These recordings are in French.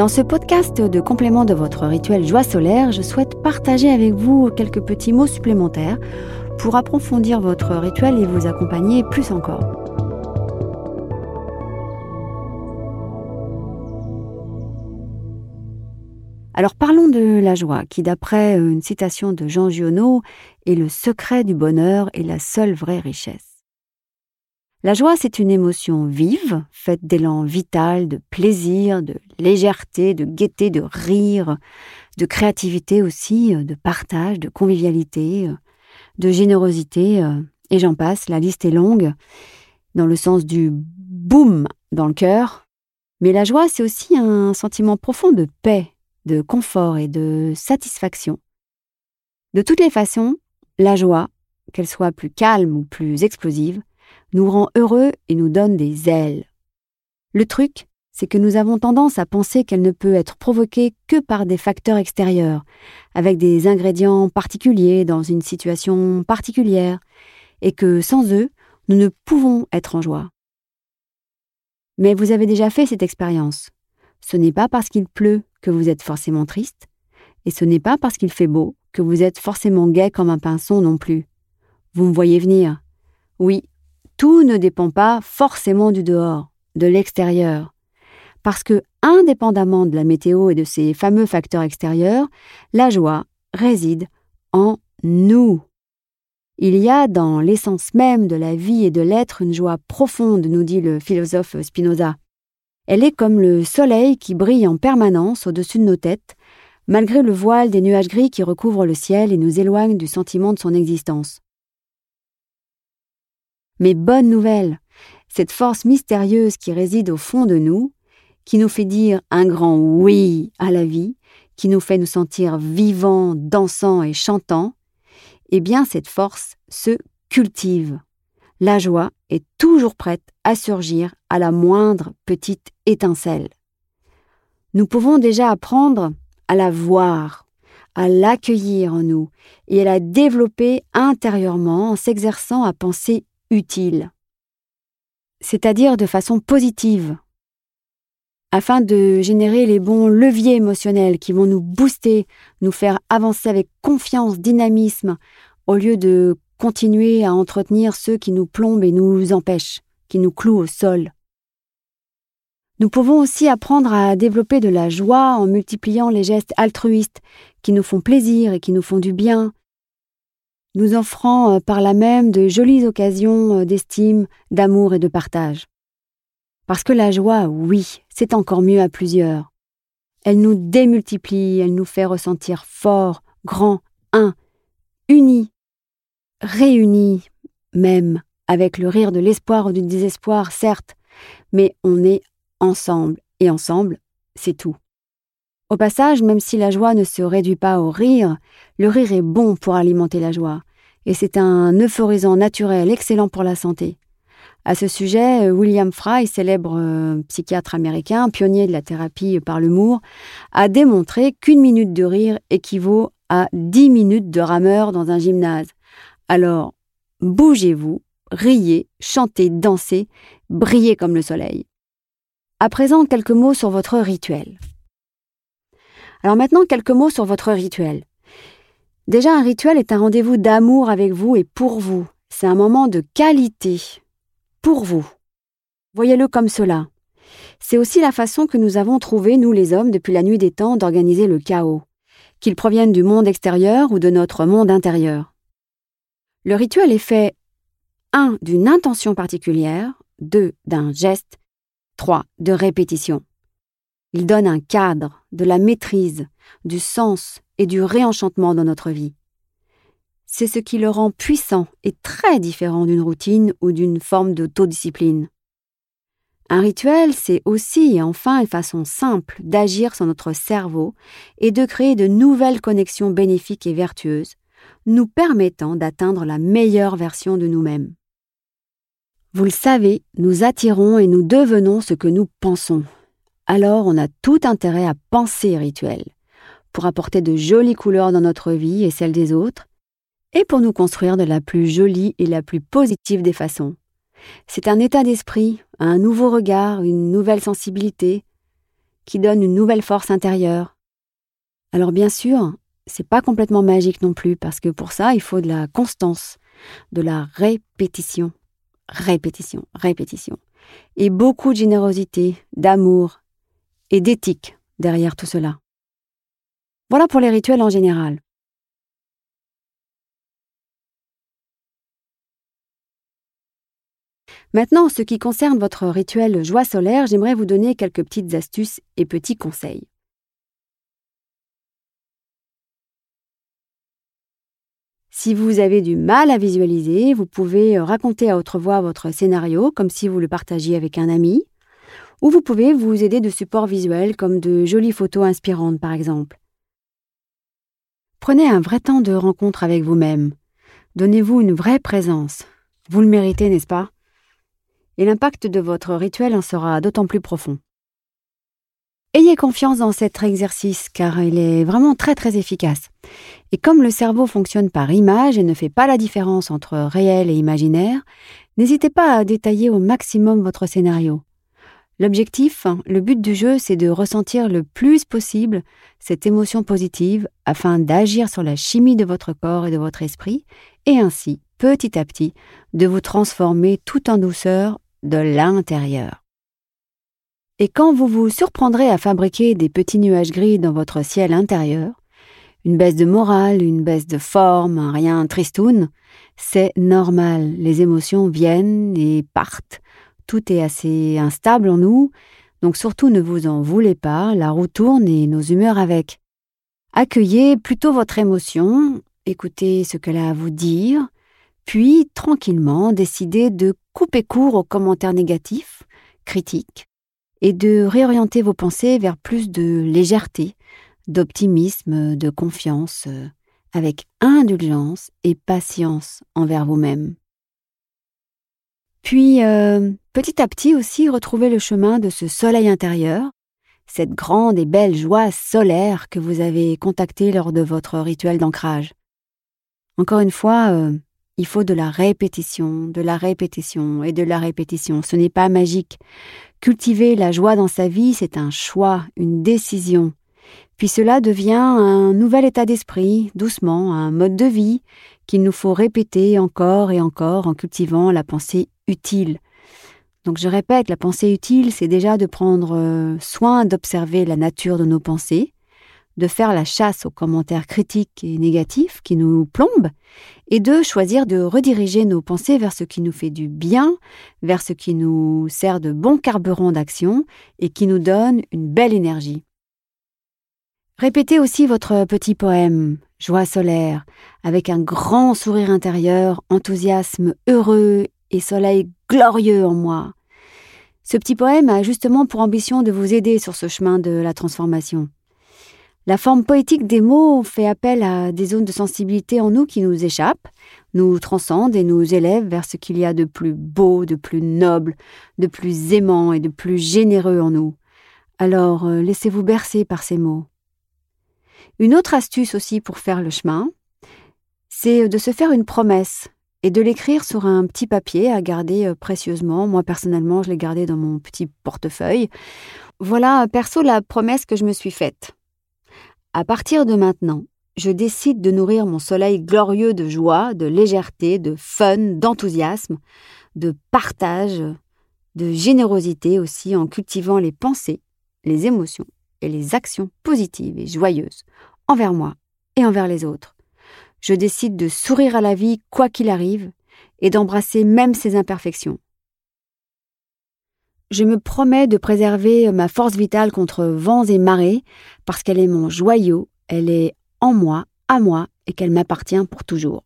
Dans ce podcast de complément de votre rituel joie solaire, je souhaite partager avec vous quelques petits mots supplémentaires pour approfondir votre rituel et vous accompagner plus encore. Alors parlons de la joie, qui d'après une citation de Jean Giono est le secret du bonheur et la seule vraie richesse. La joie, c'est une émotion vive, faite d'élan vital, de plaisir, de légèreté, de gaieté, de rire, de créativité aussi, de partage, de convivialité, de générosité, et j'en passe, la liste est longue, dans le sens du boum dans le cœur. Mais la joie, c'est aussi un sentiment profond de paix, de confort et de satisfaction. De toutes les façons, la joie, qu'elle soit plus calme ou plus explosive, nous rend heureux et nous donne des ailes. Le truc, c'est que nous avons tendance à penser qu'elle ne peut être provoquée que par des facteurs extérieurs, avec des ingrédients particuliers dans une situation particulière, et que sans eux, nous ne pouvons être en joie. Mais vous avez déjà fait cette expérience. Ce n'est pas parce qu'il pleut que vous êtes forcément triste, et ce n'est pas parce qu'il fait beau que vous êtes forcément gai comme un pinson non plus. Vous me voyez venir. Oui, tout ne dépend pas forcément du dehors, de l'extérieur. Parce que, indépendamment de la météo et de ces fameux facteurs extérieurs, la joie réside en nous. Il y a dans l'essence même de la vie et de l'être une joie profonde, nous dit le philosophe Spinoza. Elle est comme le soleil qui brille en permanence au-dessus de nos têtes, malgré le voile des nuages gris qui recouvrent le ciel et nous éloignent du sentiment de son existence. Mais bonne nouvelle, cette force mystérieuse qui réside au fond de nous, qui nous fait dire un grand oui à la vie, qui nous fait nous sentir vivants, dansants et chantants, eh bien cette force se cultive. La joie est toujours prête à surgir à la moindre petite étincelle. Nous pouvons déjà apprendre à la voir, à l'accueillir en nous et à la développer intérieurement en s'exerçant à penser utile, c'est-à-dire de façon positive, afin de générer les bons leviers émotionnels qui vont nous booster, nous faire avancer avec confiance, dynamisme, au lieu de continuer à entretenir ceux qui nous plombent et nous empêchent, qui nous clouent au sol. Nous pouvons aussi apprendre à développer de la joie en multipliant les gestes altruistes qui nous font plaisir et qui nous font du bien, nous offrant euh, par là même de jolies occasions euh, d'estime, d'amour et de partage. Parce que la joie, oui, c'est encore mieux à plusieurs. Elle nous démultiplie, elle nous fait ressentir fort, grand, un, unis, réunis, même, avec le rire de l'espoir ou du désespoir, certes, mais on est ensemble, et ensemble, c'est tout. Au passage, même si la joie ne se réduit pas au rire, le rire est bon pour alimenter la joie, et c'est un euphorisant naturel excellent pour la santé. À ce sujet, William Fry, célèbre euh, psychiatre américain, pionnier de la thérapie par l'humour, a démontré qu'une minute de rire équivaut à dix minutes de rameur dans un gymnase. Alors, bougez-vous, riez, chantez, dansez, brillez comme le soleil. À présent, quelques mots sur votre rituel. Alors maintenant, quelques mots sur votre rituel. Déjà, un rituel est un rendez-vous d'amour avec vous et pour vous. C'est un moment de qualité pour vous. Voyez-le comme cela. C'est aussi la façon que nous avons trouvé, nous les hommes, depuis la nuit des temps, d'organiser le chaos, qu'il provienne du monde extérieur ou de notre monde intérieur. Le rituel est fait 1. d'une intention particulière, 2. d'un geste, 3. de répétition. Il donne un cadre, de la maîtrise, du sens et du réenchantement dans notre vie. C'est ce qui le rend puissant et très différent d'une routine ou d'une forme d'autodiscipline. Un rituel, c'est aussi et enfin une façon simple d'agir sur notre cerveau et de créer de nouvelles connexions bénéfiques et vertueuses, nous permettant d'atteindre la meilleure version de nous-mêmes. Vous le savez, nous attirons et nous devenons ce que nous pensons alors on a tout intérêt à penser rituel, pour apporter de jolies couleurs dans notre vie et celle des autres, et pour nous construire de la plus jolie et la plus positive des façons. C'est un état d'esprit, un nouveau regard, une nouvelle sensibilité. qui donne une nouvelle force intérieure. Alors bien sûr, c'est pas complètement magique non plus, parce que pour ça, il faut de la constance, de la répétition, répétition, répétition, et beaucoup de générosité, d'amour et d'éthique derrière tout cela. Voilà pour les rituels en général. Maintenant, en ce qui concerne votre rituel joie solaire, j'aimerais vous donner quelques petites astuces et petits conseils. Si vous avez du mal à visualiser, vous pouvez raconter à autre voix votre scénario comme si vous le partagiez avec un ami, ou vous pouvez vous aider de supports visuels comme de jolies photos inspirantes par exemple. Prenez un vrai temps de rencontre avec vous-même. Donnez-vous une vraie présence. Vous le méritez, n'est-ce pas? Et l'impact de votre rituel en sera d'autant plus profond. Ayez confiance dans cet exercice car il est vraiment très très efficace. Et comme le cerveau fonctionne par image et ne fait pas la différence entre réel et imaginaire, n'hésitez pas à détailler au maximum votre scénario. L'objectif, le but du jeu, c'est de ressentir le plus possible cette émotion positive afin d'agir sur la chimie de votre corps et de votre esprit et ainsi, petit à petit, de vous transformer tout en douceur de l'intérieur. Et quand vous vous surprendrez à fabriquer des petits nuages gris dans votre ciel intérieur, une baisse de morale, une baisse de forme, un rien tristoun, c'est normal. Les émotions viennent et partent. Tout est assez instable en nous, donc surtout ne vous en voulez pas, la roue tourne et nos humeurs avec. Accueillez plutôt votre émotion, écoutez ce qu'elle a à vous dire, puis tranquillement décidez de couper court aux commentaires négatifs, critiques, et de réorienter vos pensées vers plus de légèreté, d'optimisme, de confiance, euh, avec indulgence et patience envers vous-même. Puis, euh, petit à petit aussi, retrouvez le chemin de ce soleil intérieur, cette grande et belle joie solaire que vous avez contactée lors de votre rituel d'ancrage. Encore une fois, euh, il faut de la répétition, de la répétition et de la répétition. Ce n'est pas magique. Cultiver la joie dans sa vie, c'est un choix, une décision. Puis cela devient un nouvel état d'esprit, doucement, un mode de vie qu'il nous faut répéter encore et encore en cultivant la pensée utile. Donc je répète, la pensée utile, c'est déjà de prendre euh, soin d'observer la nature de nos pensées, de faire la chasse aux commentaires critiques et négatifs qui nous plombent, et de choisir de rediriger nos pensées vers ce qui nous fait du bien, vers ce qui nous sert de bon carburant d'action et qui nous donne une belle énergie. Répétez aussi votre petit poème, Joie solaire, avec un grand sourire intérieur, enthousiasme heureux et soleil glorieux en moi. Ce petit poème a justement pour ambition de vous aider sur ce chemin de la transformation. La forme poétique des mots fait appel à des zones de sensibilité en nous qui nous échappent, nous transcendent et nous élèvent vers ce qu'il y a de plus beau, de plus noble, de plus aimant et de plus généreux en nous. Alors euh, laissez-vous bercer par ces mots. Une autre astuce aussi pour faire le chemin, c'est de se faire une promesse et de l'écrire sur un petit papier à garder euh, précieusement. Moi personnellement, je l'ai gardé dans mon petit portefeuille. Voilà, perso, la promesse que je me suis faite. À partir de maintenant, je décide de nourrir mon soleil glorieux de joie, de légèreté, de fun, d'enthousiasme, de partage, de générosité aussi en cultivant les pensées, les émotions et les actions positives et joyeuses envers moi et envers les autres. Je décide de sourire à la vie quoi qu'il arrive et d'embrasser même ses imperfections. Je me promets de préserver ma force vitale contre vents et marées, parce qu'elle est mon joyau, elle est en moi, à moi, et qu'elle m'appartient pour toujours.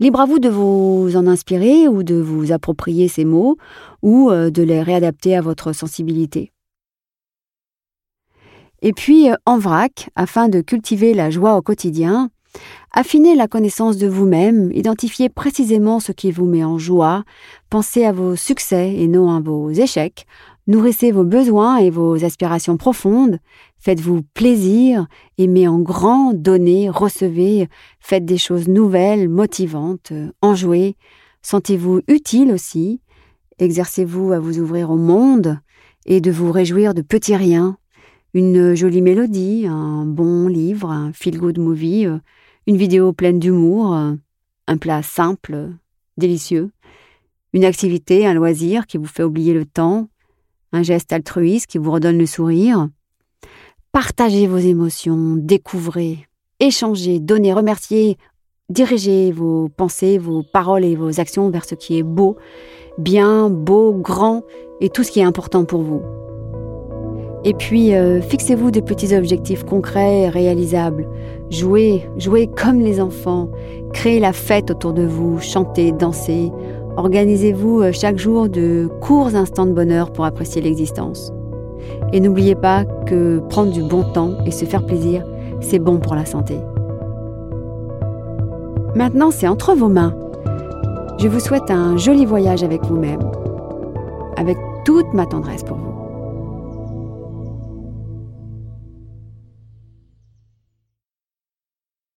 Libre à vous de vous en inspirer ou de vous approprier ces mots, ou euh, de les réadapter à votre sensibilité. Et puis, euh, en vrac, afin de cultiver la joie au quotidien, Affinez la connaissance de vous-même, identifiez précisément ce qui vous met en joie, pensez à vos succès et non à vos échecs, nourrissez vos besoins et vos aspirations profondes, faites-vous plaisir, aimez en grand, donnez, recevez, faites des choses nouvelles, motivantes, enjouez, sentez-vous utile aussi, exercez-vous à vous ouvrir au monde, et de vous réjouir de petits riens, une jolie mélodie, un bon livre, un feel-good movie, euh, une vidéo pleine d'humour, euh, un plat simple, délicieux, une activité, un loisir qui vous fait oublier le temps, un geste altruiste qui vous redonne le sourire. Partagez vos émotions, découvrez, échangez, donnez, remerciez, dirigez vos pensées, vos paroles et vos actions vers ce qui est beau, bien, beau, grand et tout ce qui est important pour vous. Et puis, euh, fixez-vous des petits objectifs concrets et réalisables. Jouez, jouez comme les enfants. Créez la fête autour de vous, chantez, dansez. Organisez-vous euh, chaque jour de courts instants de bonheur pour apprécier l'existence. Et n'oubliez pas que prendre du bon temps et se faire plaisir, c'est bon pour la santé. Maintenant, c'est entre vos mains. Je vous souhaite un joli voyage avec vous-même, avec toute ma tendresse pour vous.